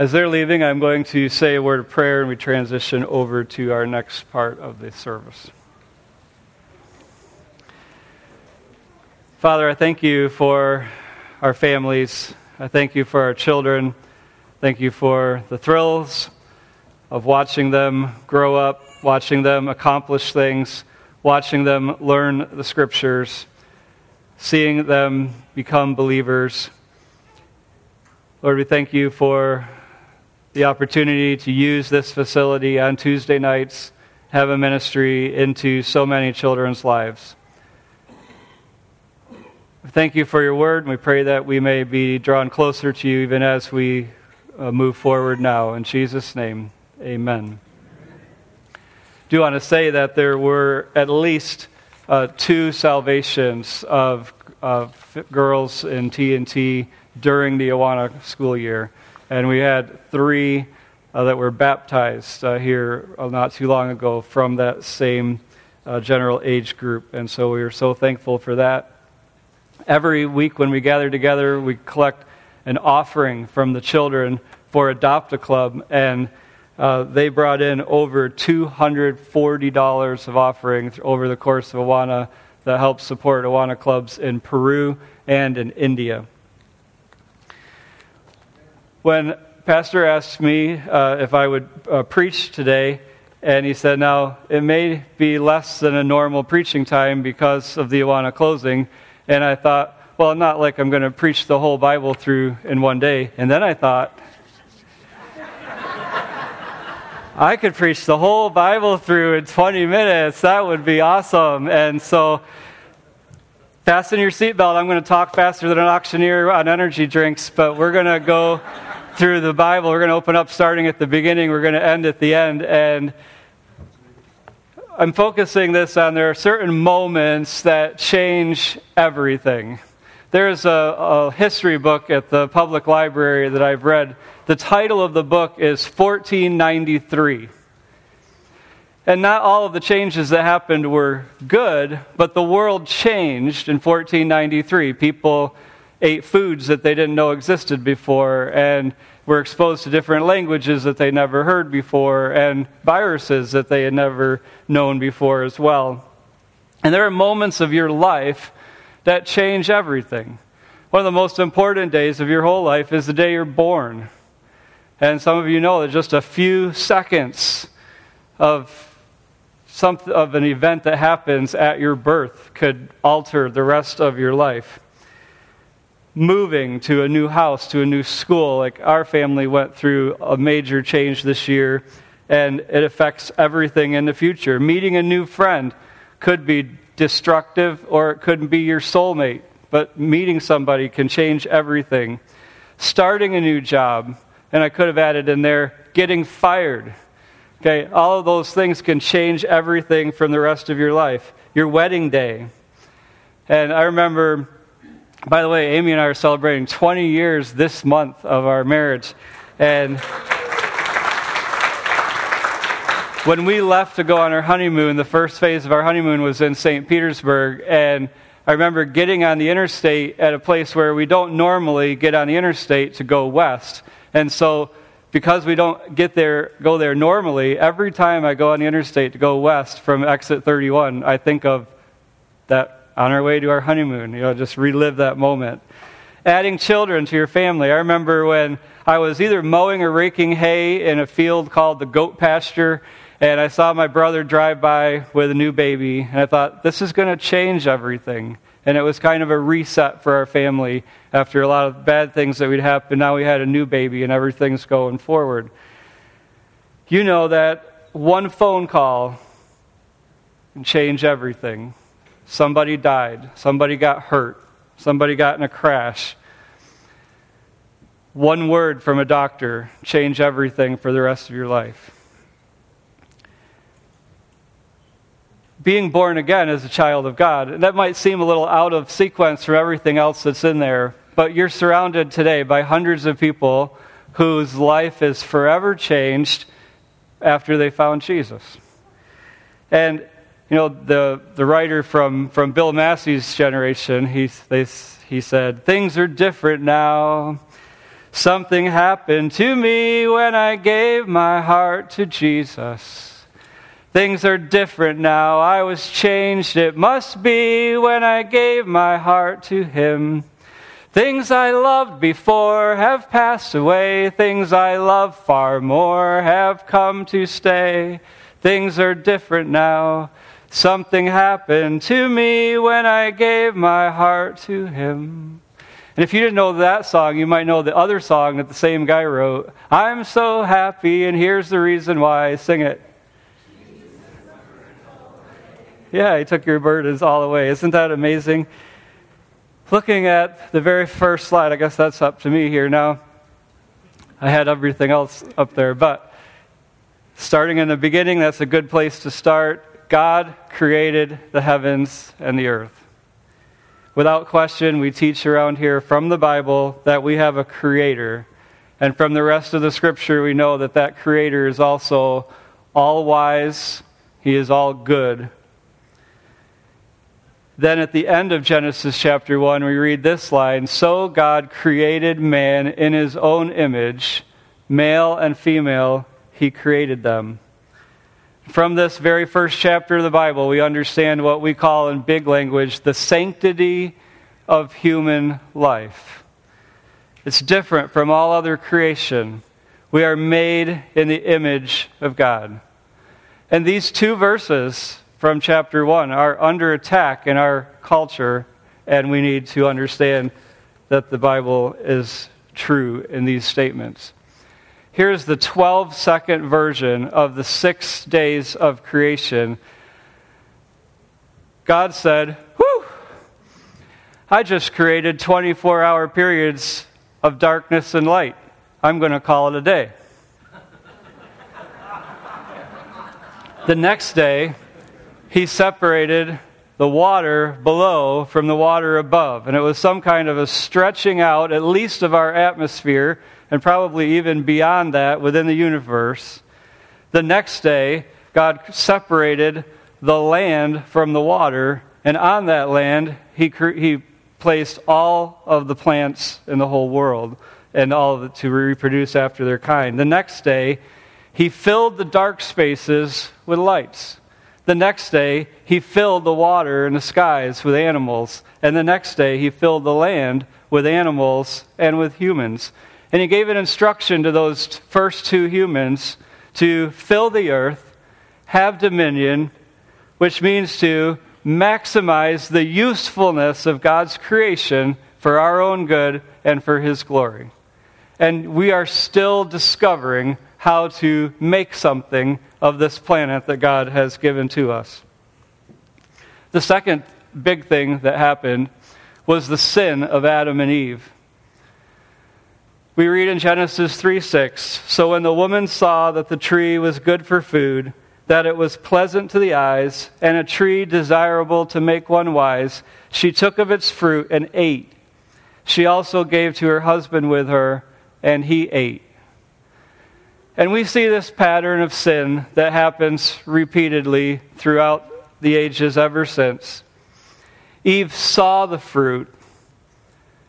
As they're leaving, I'm going to say a word of prayer and we transition over to our next part of the service. Father, I thank you for our families. I thank you for our children. Thank you for the thrills of watching them grow up, watching them accomplish things, watching them learn the scriptures, seeing them become believers. Lord, we thank you for the opportunity to use this facility on Tuesday nights, have a ministry into so many children's lives. Thank you for your word. And we pray that we may be drawn closer to you even as we uh, move forward now. In Jesus' name, amen. I do want to say that there were at least uh, two salvations of, of girls in TNT during the Awana school year. And we had three uh, that were baptized uh, here uh, not too long ago from that same uh, general age group. And so we are so thankful for that. Every week when we gather together, we collect an offering from the children for Adopt a Club, and uh, they brought in over $240 of offerings over the course of Awana that helps support Awana clubs in Peru and in India. When Pastor asked me uh, if I would uh, preach today, and he said, Now, it may be less than a normal preaching time because of the Awana closing. And I thought, well, not like I'm going to preach the whole Bible through in one day. And then I thought, I could preach the whole Bible through in 20 minutes. That would be awesome. And so, fasten your seatbelt. I'm going to talk faster than an auctioneer on energy drinks, but we're going to go through the Bible. We're going to open up starting at the beginning, we're going to end at the end. And I'm focusing this on there are certain moments that change everything. There's a, a, history book at the public library that I've read. The title of the book is 1493. And not all of the changes that happened were good, but the world changed in 1493. People ate foods that they didn't know existed before, and were exposed to different languages that they never heard before and viruses that they had never known before as well. And there are moments of your life that change everything. One of the most important days of your whole life is the day you're born. And some of you know that just a few seconds of some, of an event that happens at your birth could alter the rest of your life moving to a new house, to a new school. Like our family went through a major change this year, and it affects everything in the future. Meeting a new friend could be destructive or it could be your soulmate, but meeting somebody can change everything. Starting a new job, and I could have added in there, getting fired. Okay, all of those things can change everything from the rest of your life. Your wedding day. And I remember by the way, Amy and I are celebrating 20 years this month of our marriage. And when we left to go on our honeymoon, the first phase of our honeymoon was in St. Petersburg. And I remember getting on the interstate at a place where we don't normally get on the interstate to go west. And so, because we don't get there, go there normally, every time I go on the interstate to go west from exit 31, I think of that on our way to our honeymoon. You know, just relive that moment. Adding children to your family. I remember when I was either mowing or raking hay in a field called the goat pasture, and I saw my brother drive by with a new baby, and I thought, this is going to change everything. And it was kind of a reset for our family after a lot of bad things that would happen. Now we had a new baby, and everything's going forward. You know that one phone call can change everything. Somebody died. Somebody got hurt. Somebody got in a crash. One word from a doctor change everything for the rest of your life. Being born again as a child of God, that might seem a little out of sequence from everything else that's in there, but you're surrounded today by hundreds of people whose life is forever changed after they found Jesus. And you know, the, the writer from, from Bill Massey's generation, he, they, he said, Things are different now. Something happened to me when I gave my heart to Jesus. Things are different now. I was changed. It must be when I gave my heart to Him. Things I loved before have passed away. Things I love far more have come to stay. Things are different now. Something happened to me when I gave my heart to Him. And if you didn't know that song, you might know the other song that the same guy wrote. I'm so happy, and here's the reason why. Sing it. Yeah, he took your burdens all away. Isn't that amazing? Looking at the very first slide, I guess that's up to me here now. I had everything else up there, but starting in the beginning, that's a good place to start. God created the heavens and the earth. Without question, we teach around here from the Bible that we have a creator. And from the rest of the scripture, we know that that creator is also all wise, he is all good. Then at the end of Genesis chapter 1, we read this line So God created man in his own image, male and female, he created them. From this very first chapter of the Bible, we understand what we call in big language the sanctity of human life. It's different from all other creation. We are made in the image of God. And these two verses from chapter 1 are under attack in our culture, and we need to understand that the Bible is true in these statements. Here's the 12 second version of the six days of creation. God said, Whew, I just created 24 hour periods of darkness and light. I'm going to call it a day. the next day, he separated the water below from the water above. And it was some kind of a stretching out, at least of our atmosphere, and probably even beyond that within the universe. The next day, God separated the land from the water, and on that land, He, he placed all of the plants in the whole world and all it to reproduce after their kind. The next day, He filled the dark spaces with lights. The next day, He filled the water and the skies with animals. And the next day, He filled the land with animals and with humans. And he gave an instruction to those first two humans to fill the earth, have dominion, which means to maximize the usefulness of God's creation for our own good and for his glory. And we are still discovering how to make something of this planet that God has given to us. The second big thing that happened was the sin of Adam and Eve. We read in Genesis 3 6 So when the woman saw that the tree was good for food, that it was pleasant to the eyes, and a tree desirable to make one wise, she took of its fruit and ate. She also gave to her husband with her, and he ate. And we see this pattern of sin that happens repeatedly throughout the ages ever since. Eve saw the fruit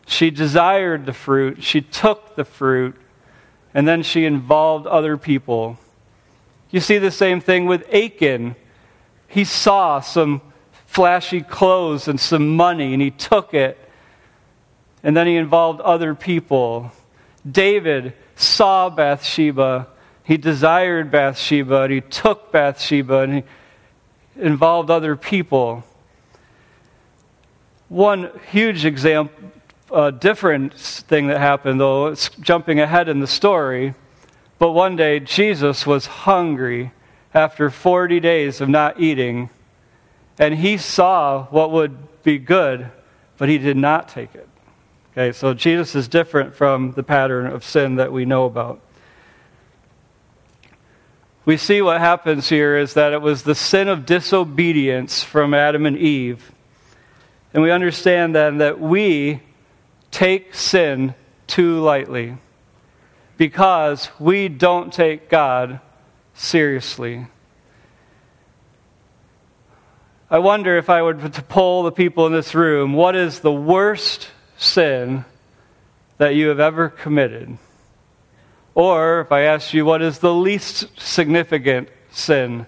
she desired the fruit, she took the fruit, and then she involved other people. You see the same thing with Achan. He saw some flashy clothes and some money, and he took it, and then he involved other people. David saw Bathsheba. He desired Bathsheba, and he took Bathsheba, and he involved other people. One huge example, a different thing that happened, though. It's jumping ahead in the story. But one day, Jesus was hungry after 40 days of not eating, and he saw what would be good, but he did not take it. Okay, so Jesus is different from the pattern of sin that we know about. We see what happens here is that it was the sin of disobedience from Adam and Eve. And we understand then that we take sin too lightly because we don't take God seriously. I wonder if I were to poll the people in this room, what is the worst sin that you have ever committed? Or if I ask you, what is the least significant sin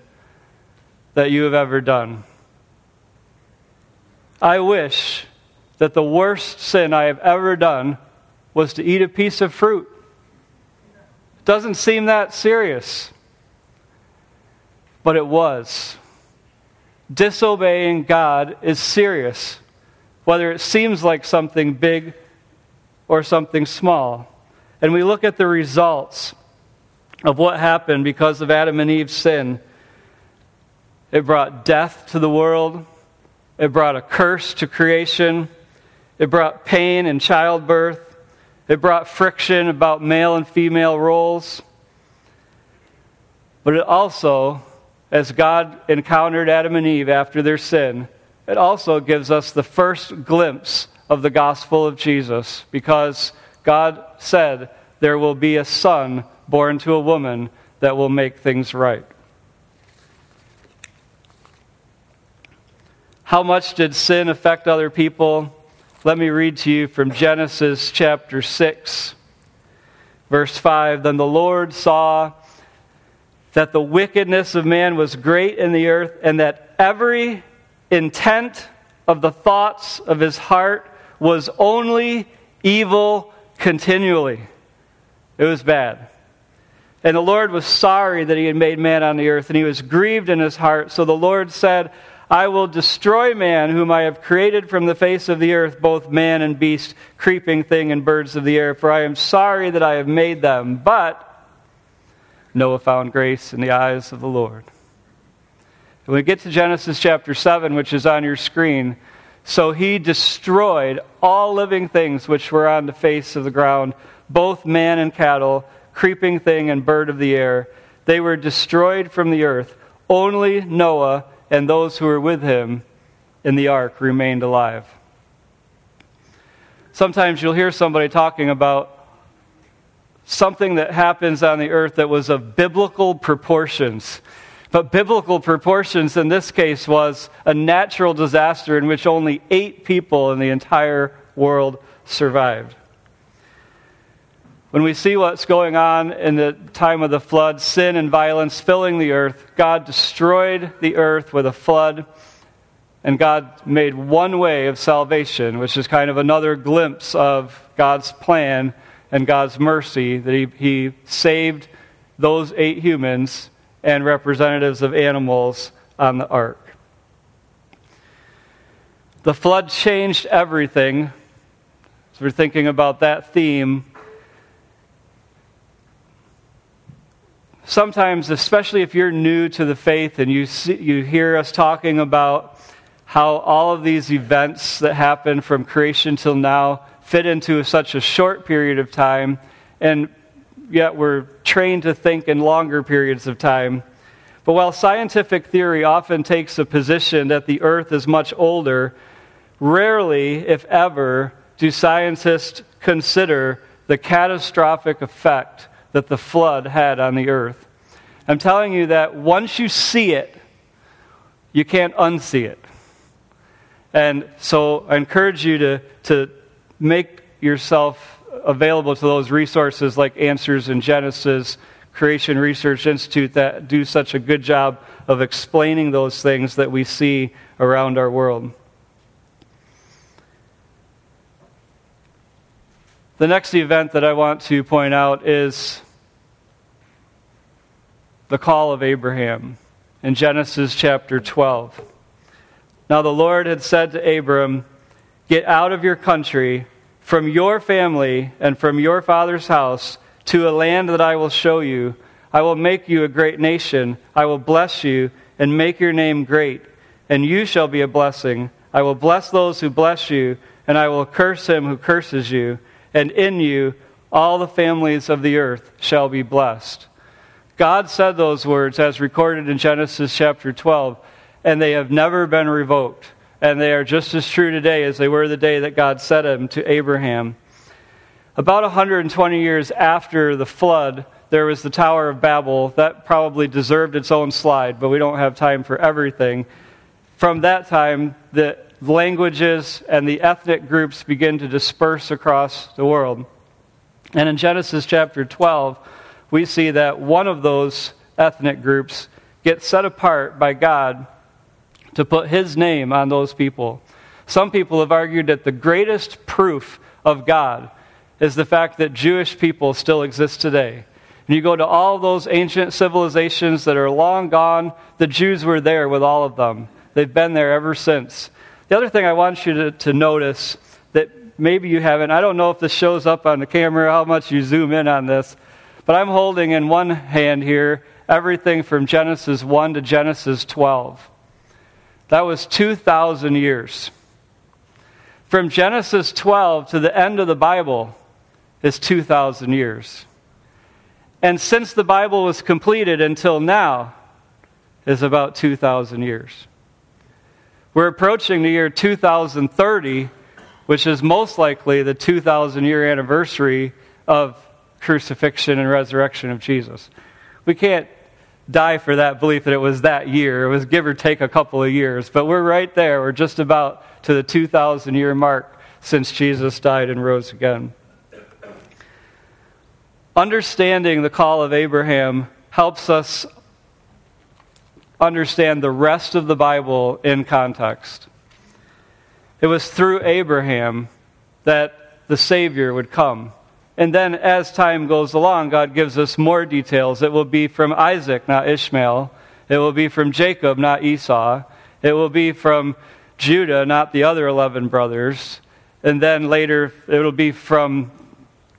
that you have ever done? I wish that the worst sin I have ever done was to eat a piece of fruit. It doesn't seem that serious, but it was. Disobeying God is serious, whether it seems like something big or something small. And we look at the results of what happened because of Adam and Eve's sin. It brought death to the world. It brought a curse to creation. It brought pain in childbirth. It brought friction about male and female roles. But it also, as God encountered Adam and Eve after their sin, it also gives us the first glimpse of the gospel of Jesus because God said, There will be a son born to a woman that will make things right. How much did sin affect other people? Let me read to you from Genesis chapter 6, verse 5. Then the Lord saw that the wickedness of man was great in the earth, and that every intent of the thoughts of his heart was only evil continually. It was bad. And the Lord was sorry that he had made man on the earth, and he was grieved in his heart. So the Lord said, I will destroy man, whom I have created from the face of the earth, both man and beast, creeping thing, and birds of the air, for I am sorry that I have made them. But Noah found grace in the eyes of the Lord. When we get to Genesis chapter 7, which is on your screen, so he destroyed all living things which were on the face of the ground, both man and cattle, creeping thing and bird of the air. They were destroyed from the earth. Only Noah and those who were with him in the ark remained alive. Sometimes you'll hear somebody talking about something that happens on the earth that was of biblical proportions. But biblical proportions in this case was a natural disaster in which only eight people in the entire world survived. When we see what's going on in the time of the flood, sin and violence filling the earth, God destroyed the earth with a flood, and God made one way of salvation, which is kind of another glimpse of God's plan and God's mercy that He, he saved those eight humans and representatives of animals on the ark. The flood changed everything. So we're thinking about that theme. Sometimes, especially if you're new to the faith and you, see, you hear us talking about how all of these events that happen from creation till now fit into such a short period of time, and yet we're trained to think in longer periods of time. But while scientific theory often takes a position that the earth is much older, rarely, if ever, do scientists consider the catastrophic effect that the flood had on the earth. I'm telling you that once you see it, you can't unsee it. And so I encourage you to, to make yourself available to those resources like Answers in Genesis, Creation Research Institute that do such a good job of explaining those things that we see around our world. The next event that I want to point out is the call of Abraham in Genesis chapter 12. Now the Lord had said to Abram, Get out of your country from your family and from your father's house to a land that I will show you. I will make you a great nation. I will bless you and make your name great, and you shall be a blessing. I will bless those who bless you, and I will curse him who curses you, and in you all the families of the earth shall be blessed. God said those words as recorded in Genesis chapter 12, and they have never been revoked and they are just as true today as they were the day that God said them to Abraham. About 120 years after the flood, there was the Tower of Babel. That probably deserved its own slide, but we don't have time for everything. From that time, the languages and the ethnic groups begin to disperse across the world. And in Genesis chapter 12, we see that one of those ethnic groups gets set apart by God to put his name on those people. Some people have argued that the greatest proof of God is the fact that Jewish people still exist today. And you go to all those ancient civilizations that are long gone, the Jews were there with all of them. They've been there ever since. The other thing I want you to, to notice that maybe you haven't, I don't know if this shows up on the camera, how much you zoom in on this, but I'm holding in one hand here everything from Genesis 1 to Genesis 12. That was 2,000 years. From Genesis 12 to the end of the Bible is 2,000 years. And since the Bible was completed until now is about 2,000 years. We're approaching the year 2030, which is most likely the 2,000 year anniversary of crucifixion and resurrection of Jesus. We can't die for that belief that it was that year. It was give or take a couple of years. But we're right there. We're just about to the 2,000 year mark since Jesus died and rose again. Understanding the call of Abraham helps us understand the rest of the Bible in context. It was through Abraham that the Savior would come. And then, as time goes along, God gives us more details. It will be from Isaac, not Ishmael. It will be from Jacob, not Esau. It will be from Judah, not the other 11 brothers. And then later, it will be from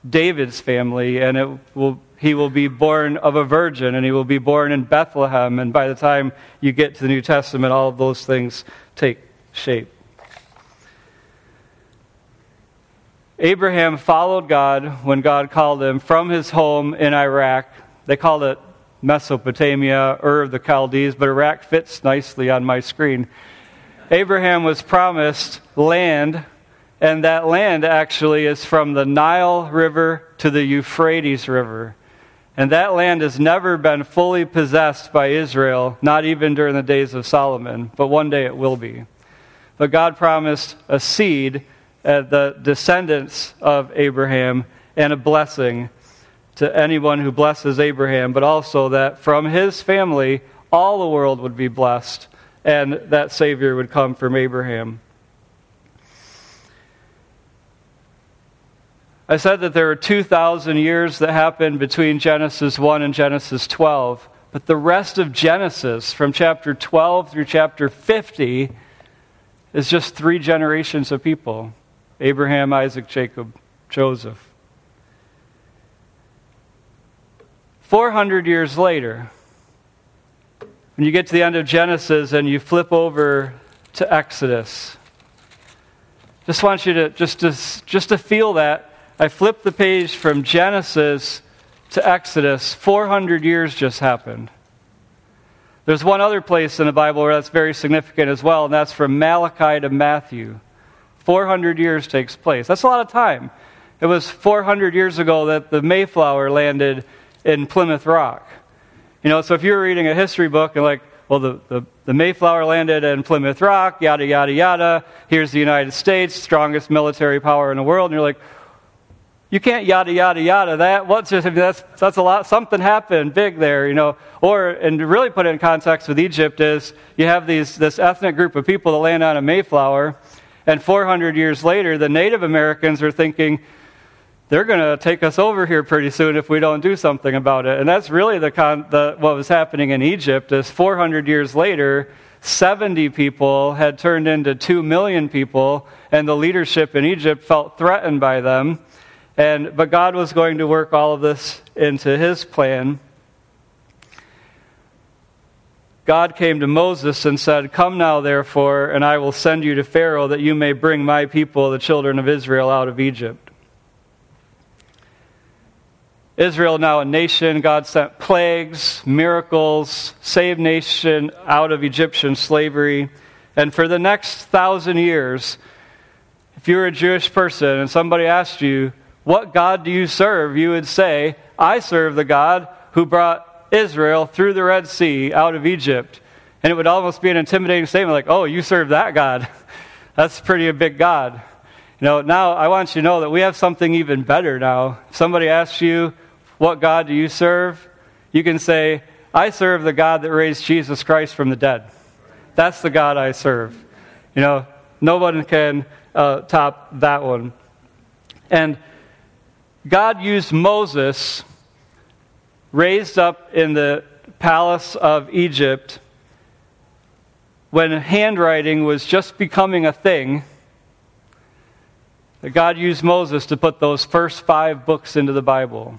David's family, and it will, he will be born of a virgin, and he will be born in Bethlehem. And by the time you get to the New Testament, all of those things take shape. Abraham followed God when God called him from his home in Iraq. They called it Mesopotamia, Ur of the Chaldees, but Iraq fits nicely on my screen. Abraham was promised land, and that land actually is from the Nile River to the Euphrates River. And that land has never been fully possessed by Israel, not even during the days of Solomon, but one day it will be. But God promised a seed uh, the descendants of Abraham and a blessing to anyone who blesses Abraham, but also that from his family all the world would be blessed and that Savior would come from Abraham. I said that there were 2,000 years that happened between Genesis 1 and Genesis 12, but the rest of Genesis, from chapter 12 through chapter 50, is just three generations of people. Abraham, Isaac, Jacob, Joseph. 400 years later, when you get to the end of Genesis and you flip over to Exodus, just want you to just to, just to feel that. I flipped the page from Genesis to Exodus. 400 years just happened. There's one other place in the Bible where that's very significant as well, and that's from Malachi to Matthew. 400 years takes place. That's a lot of time. It was 400 years ago that the Mayflower landed in Plymouth Rock. You know, so if you're reading a history book and like, well, the, the, the, Mayflower landed in Plymouth Rock, yada, yada, yada. Here's the United States, strongest military power in the world. And you're like, you can't yada, yada, yada that. What's just, that's, that's a lot. Something happened big there, you know. Or, and to really put it in context with Egypt is you have these, this ethnic group of people that land on a Mayflower and 400 years later, the Native Americans are thinking, they're going to take us over here pretty soon if we don't do something about it. And that's really the, con- the, what was happening in Egypt is 400 years later, 70 people had turned into 2 million people, and the leadership in Egypt felt threatened by them. And, but God was going to work all of this into his plan. God came to Moses and said, Come now, therefore, and I will send you to Pharaoh that you may bring my people, the children of Israel, out of Egypt. Israel now a nation. God sent plagues, miracles, saved nation out of Egyptian slavery. And for the next thousand years, if you were a Jewish person and somebody asked you, What God do you serve? you would say, I serve the God who brought Israel through the Red Sea out of Egypt. And it would almost be an intimidating statement like, oh, you serve that God. That's pretty a big God. You know, now I want you to know that we have something even better now. If somebody asks you, What God do you serve? you can say, I serve the God that raised Jesus Christ from the dead. That's the God I serve. You know, no one can uh, top that one. And God used Moses, raised up in the palace of Egypt, when handwriting was just becoming a thing that God used Moses to put those first five books into the Bible.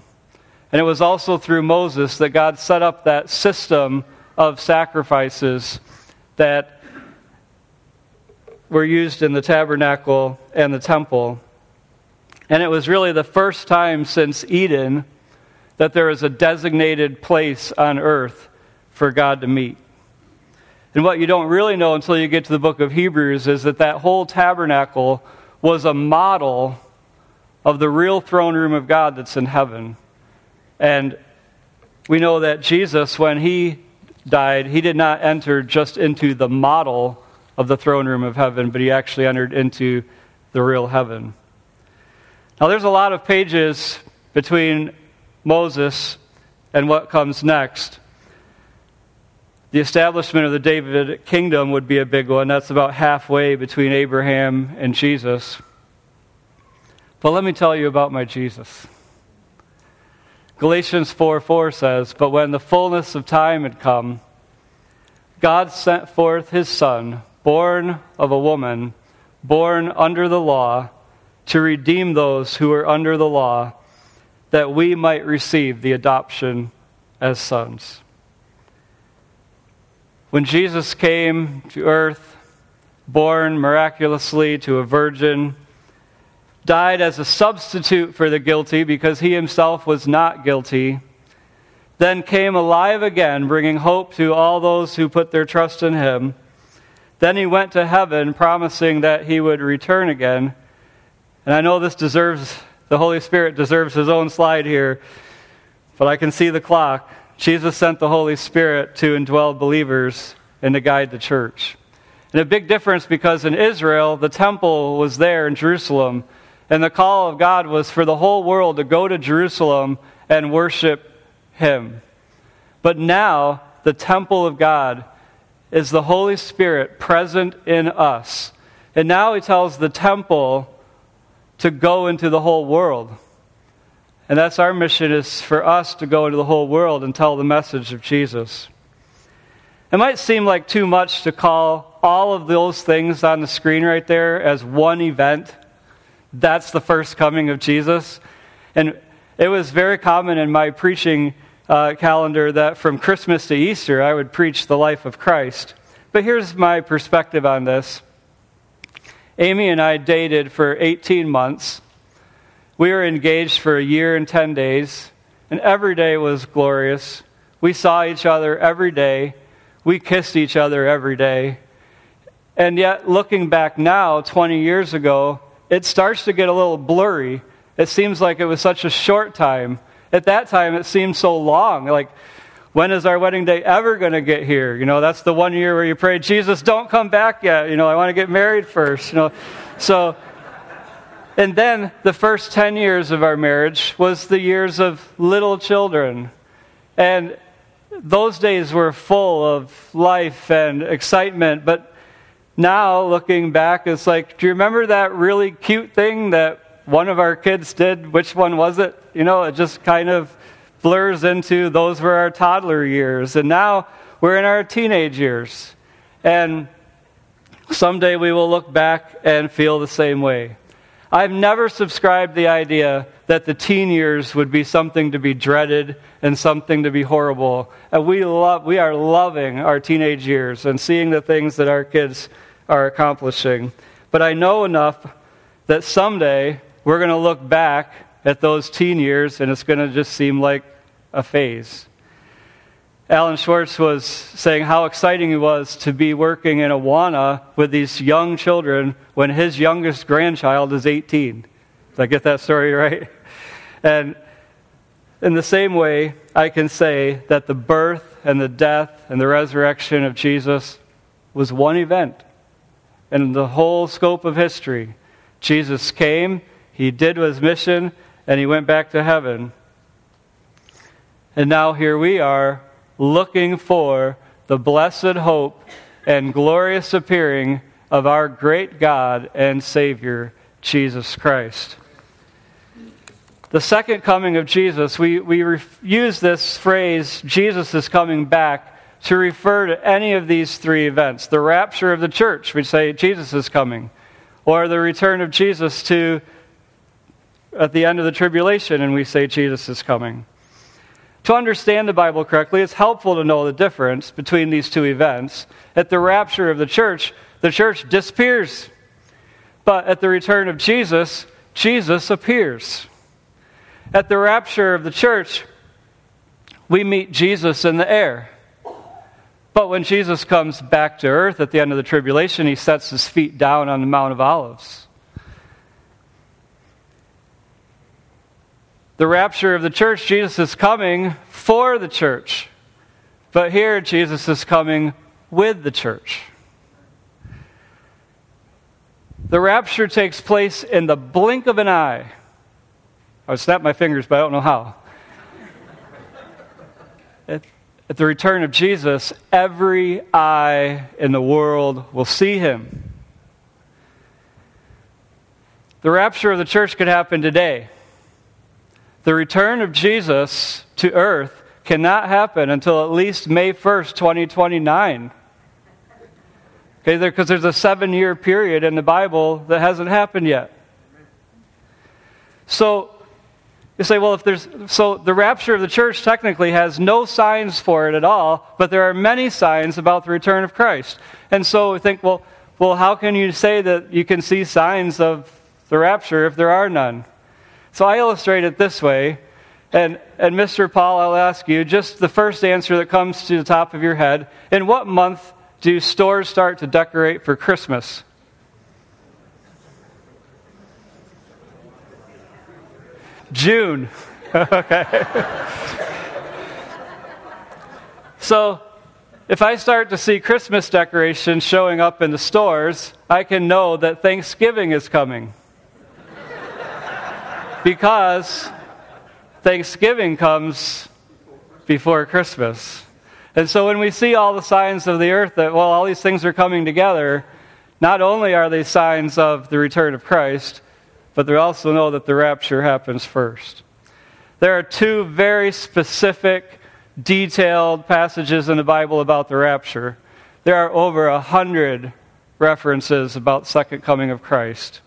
And it was also through Moses that God set up that system of sacrifices that were used in the tabernacle and the temple. And it was really the first time since Eden that there is a designated place on earth for God to meet. And what you don't really know until you get to the book of Hebrews is that that whole tabernacle was a model of the real throne room of God that's in heaven. And we know that Jesus, when he died, he did not enter just into the model of the throne room of heaven, but he actually entered into the real heaven. Now, there's a lot of pages between Moses and what comes next. The establishment of the David kingdom would be a big one. That's about halfway between Abraham and Jesus. But let me tell you about my Jesus. Galatians 4 4 says, But when the fullness of time had come, God sent forth his Son, born of a woman, born under the law, to redeem those who were under the law, that we might receive the adoption as sons. When Jesus came to earth, born miraculously to a virgin, died as a substitute for the guilty because he himself was not guilty, then came alive again, bringing hope to all those who put their trust in him. Then he went to heaven, promising that he would return again. And I know this deserves, the Holy Spirit deserves his own slide here, but I can see the clock. Jesus sent the Holy Spirit to indwell believers and to guide the church. And a big difference because in Israel, the temple was there in Jerusalem, and the call of God was for the whole world to go to Jerusalem and worship Him. But now, the temple of God is the Holy Spirit present in us. And now He tells the temple to go into the whole world. And that's our mission is for us to go into the whole world and tell the message of Jesus. It might seem like too much to call all of those things on the screen right there as one event. That's the first coming of Jesus. And it was very common in my preaching uh, calendar that from Christmas to Easter I would preach the life of Christ. But here's my perspective on this Amy and I dated for 18 months. We were engaged for a year and 10 days, and every day was glorious. We saw each other every day. We kissed each other every day. And yet, looking back now, 20 years ago, it starts to get a little blurry. It seems like it was such a short time. At that time, it seemed so long. Like, when is our wedding day ever going to get here? You know, that's the one year where you pray, Jesus, don't come back yet. You know, I want to get married first. You know, so and then the first 10 years of our marriage was the years of little children. And those days were full of life and excitement. But now, looking back, it's like, do you remember that really cute thing that one of our kids did? Which one was it? You know, it just kind of blurs into those were our toddler years. And now we're in our teenage years. And someday we will look back and feel the same way. I've never subscribed the idea that the teen years would be something to be dreaded and something to be horrible. And we, love, we are loving our teenage years and seeing the things that our kids are accomplishing. But I know enough that someday we're going to look back at those teen years and it's going to just seem like a phase. Alan Schwartz was saying how exciting it was to be working in Awana with these young children when his youngest grandchild is 18. Did I get that story right? And in the same way, I can say that the birth and the death and the resurrection of Jesus was one event in the whole scope of history. Jesus came, he did his mission, and he went back to heaven. And now here we are looking for the blessed hope and glorious appearing of our great God and Savior, Jesus Christ. The second coming of Jesus, we, we use this phrase, Jesus is coming back, to refer to any of these three events. The rapture of the church, we say Jesus is coming. Or the return of Jesus to at the end of the tribulation, and we say Jesus is coming. To understand the Bible correctly, it's helpful to know the difference between these two events. At the rapture of the church, the church disappears. But at the return of Jesus, Jesus appears. At the rapture of the church, we meet Jesus in the air. But when Jesus comes back to earth at the end of the tribulation, he sets his feet down on the Mount of Olives. The rapture of the church, Jesus is coming for the church. But here, Jesus is coming with the church. The rapture takes place in the blink of an eye. I would snap my fingers, but I don't know how. at, at the return of Jesus, every eye in the world will see him. The rapture of the church could happen today. The return of Jesus to earth cannot happen until at least May 1st, 2029. Okay, because there's a seven year period in the Bible that hasn't happened yet. So, you say, well, if there's, so the rapture of the church technically has no signs for it at all, but there are many signs about the return of Christ. And so we think, well, well, how can you say that you can see signs of the rapture if there are none? So I illustrate it this way. And, and Mr. Paul, I'll ask you just the first answer that comes to the top of your head. In what month do stores start to decorate for Christmas? June. okay. so, if I start to see Christmas decorations showing up in the stores, I can know that Thanksgiving is coming. Because Thanksgiving comes before Christmas. And so when we see all the signs of the earth that, well, all these things are coming together, not only are they signs of the return of Christ, but they also know that the rapture happens first. There are two very specific, detailed passages in the Bible about the rapture. There are over a hundred references about the second coming of Christ.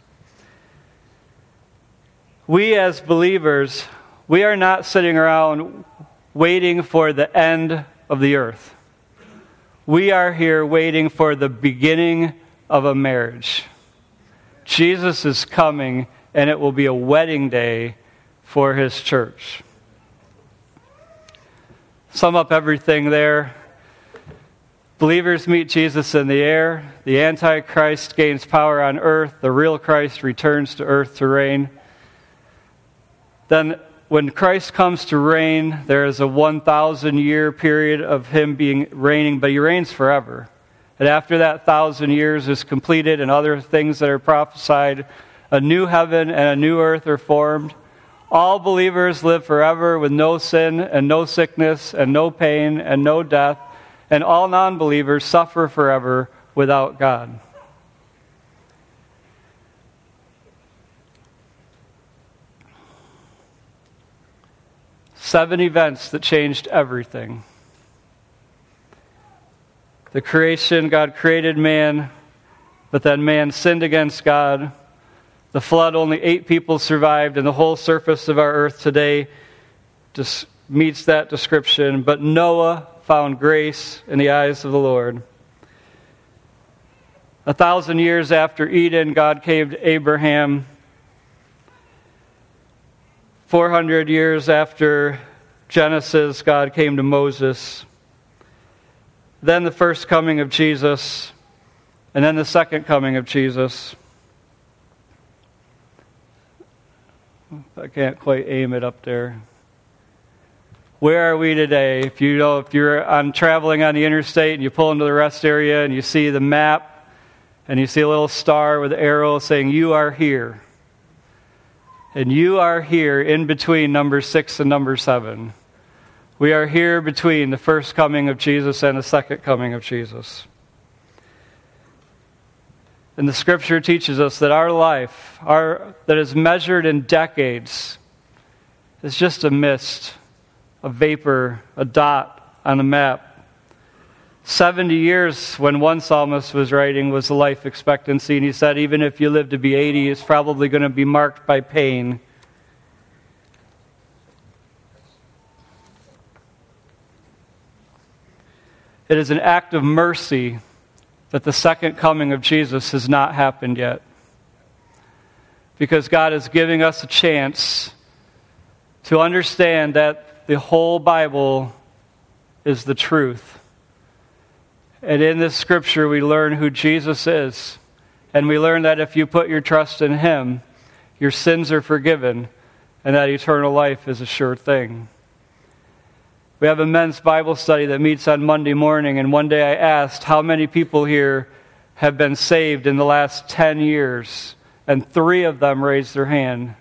We as believers, we are not sitting around waiting for the end of the earth. We are here waiting for the beginning of a marriage. Jesus is coming and it will be a wedding day for his church. Sum up everything there. Believers meet Jesus in the air. The Antichrist gains power on earth. The real Christ returns to earth to reign. Then, when Christ comes to reign, there is a 1,000 year period of him being reigning, but he reigns forever. And after that thousand years is completed and other things that are prophesied, a new heaven and a new earth are formed. All believers live forever with no sin and no sickness and no pain and no death, and all non believers suffer forever without God. Seven events that changed everything. The creation, God created man, but then man sinned against God. The flood, only eight people survived, and the whole surface of our earth today just meets that description. But Noah found grace in the eyes of the Lord. A thousand years after Eden, God came to Abraham. 400 years after Genesis, God came to Moses. Then the first coming of Jesus, and then the second coming of Jesus. I can't quite aim it up there. Where are we today? If you know, if you're on traveling on the interstate and you pull into the rest area and you see the map, And you see a little star with an arrow saying, You are here. And you are here in between number six and number seven. We are here between the first coming of Jesus and the second coming of Jesus. And the scripture teaches us that our life, our, that is measured in decades, is just a mist, a vapor, a dot on a map. 70 years when one psalmist was writing was the life expectancy, and he said, even if you live to be 80, it's probably going to be marked by pain. It is an act of mercy that the second coming of Jesus has not happened yet. Because God is giving us a chance to understand that the whole Bible is the truth. And in this scripture, we learn who Jesus is. And we learn that if you put your trust in Him, your sins are forgiven, and that eternal life is a sure thing. We have a men's Bible study that meets on Monday morning, and one day I asked how many people here have been saved in the last 10 years, and three of them raised their hand.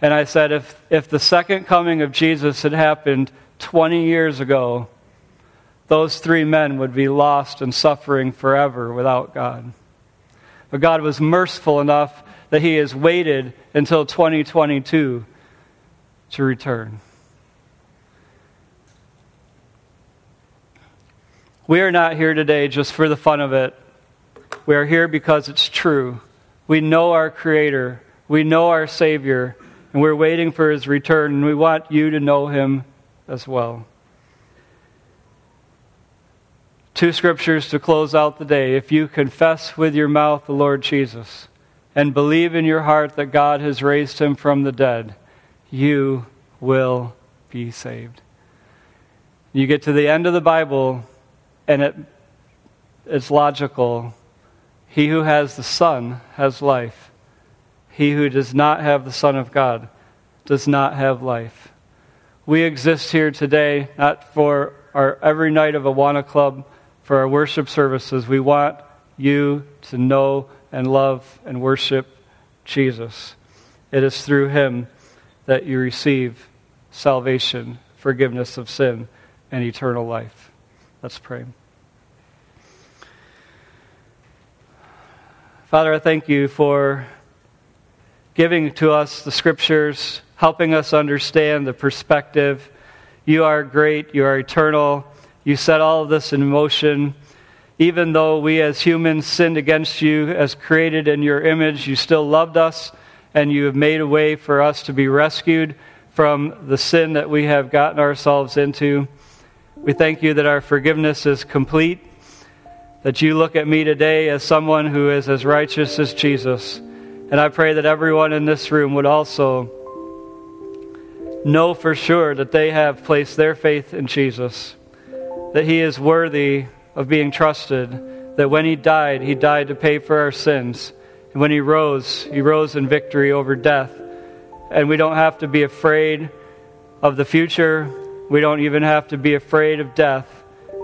And I said, if, if the second coming of Jesus had happened 20 years ago, those three men would be lost and suffering forever without God. But God was merciful enough that He has waited until 2022 to return. We are not here today just for the fun of it. We are here because it's true. We know our Creator, we know our Savior, and we're waiting for His return, and we want you to know Him as well. Two scriptures to close out the day. If you confess with your mouth the Lord Jesus and believe in your heart that God has raised him from the dead, you will be saved. You get to the end of the Bible, and it, it's logical. He who has the Son has life. He who does not have the Son of God does not have life. We exist here today not for our every night of Awana Club, for our worship services. We want you to know and love and worship Jesus. It is through him that you receive salvation, forgiveness of sin, and eternal life. Let's pray. Father, I thank you for giving to us the scriptures, helping us understand the perspective. You are great, you are eternal. You set all of this in motion. Even though we as humans sinned against you, as created in your image, you still loved us and you have made a way for us to be rescued from the sin that we have gotten ourselves into. We thank you that our forgiveness is complete, that you look at me today as someone who is as righteous as Jesus. And I pray that everyone in this room would also know for sure that they have placed their faith in Jesus, that he is worthy of being trusted, that when he died, he died to pay for our sins. And when he rose, he rose in victory over death. And we don't have to be afraid of the future we don't even have to be afraid of death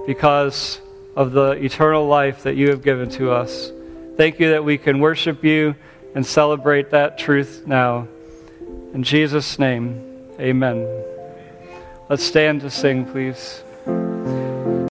because of the eternal life that you have given to us. Thank you that we can worship you and celebrate that truth now. In Jesus' name, amen. Let's stand to sing, please.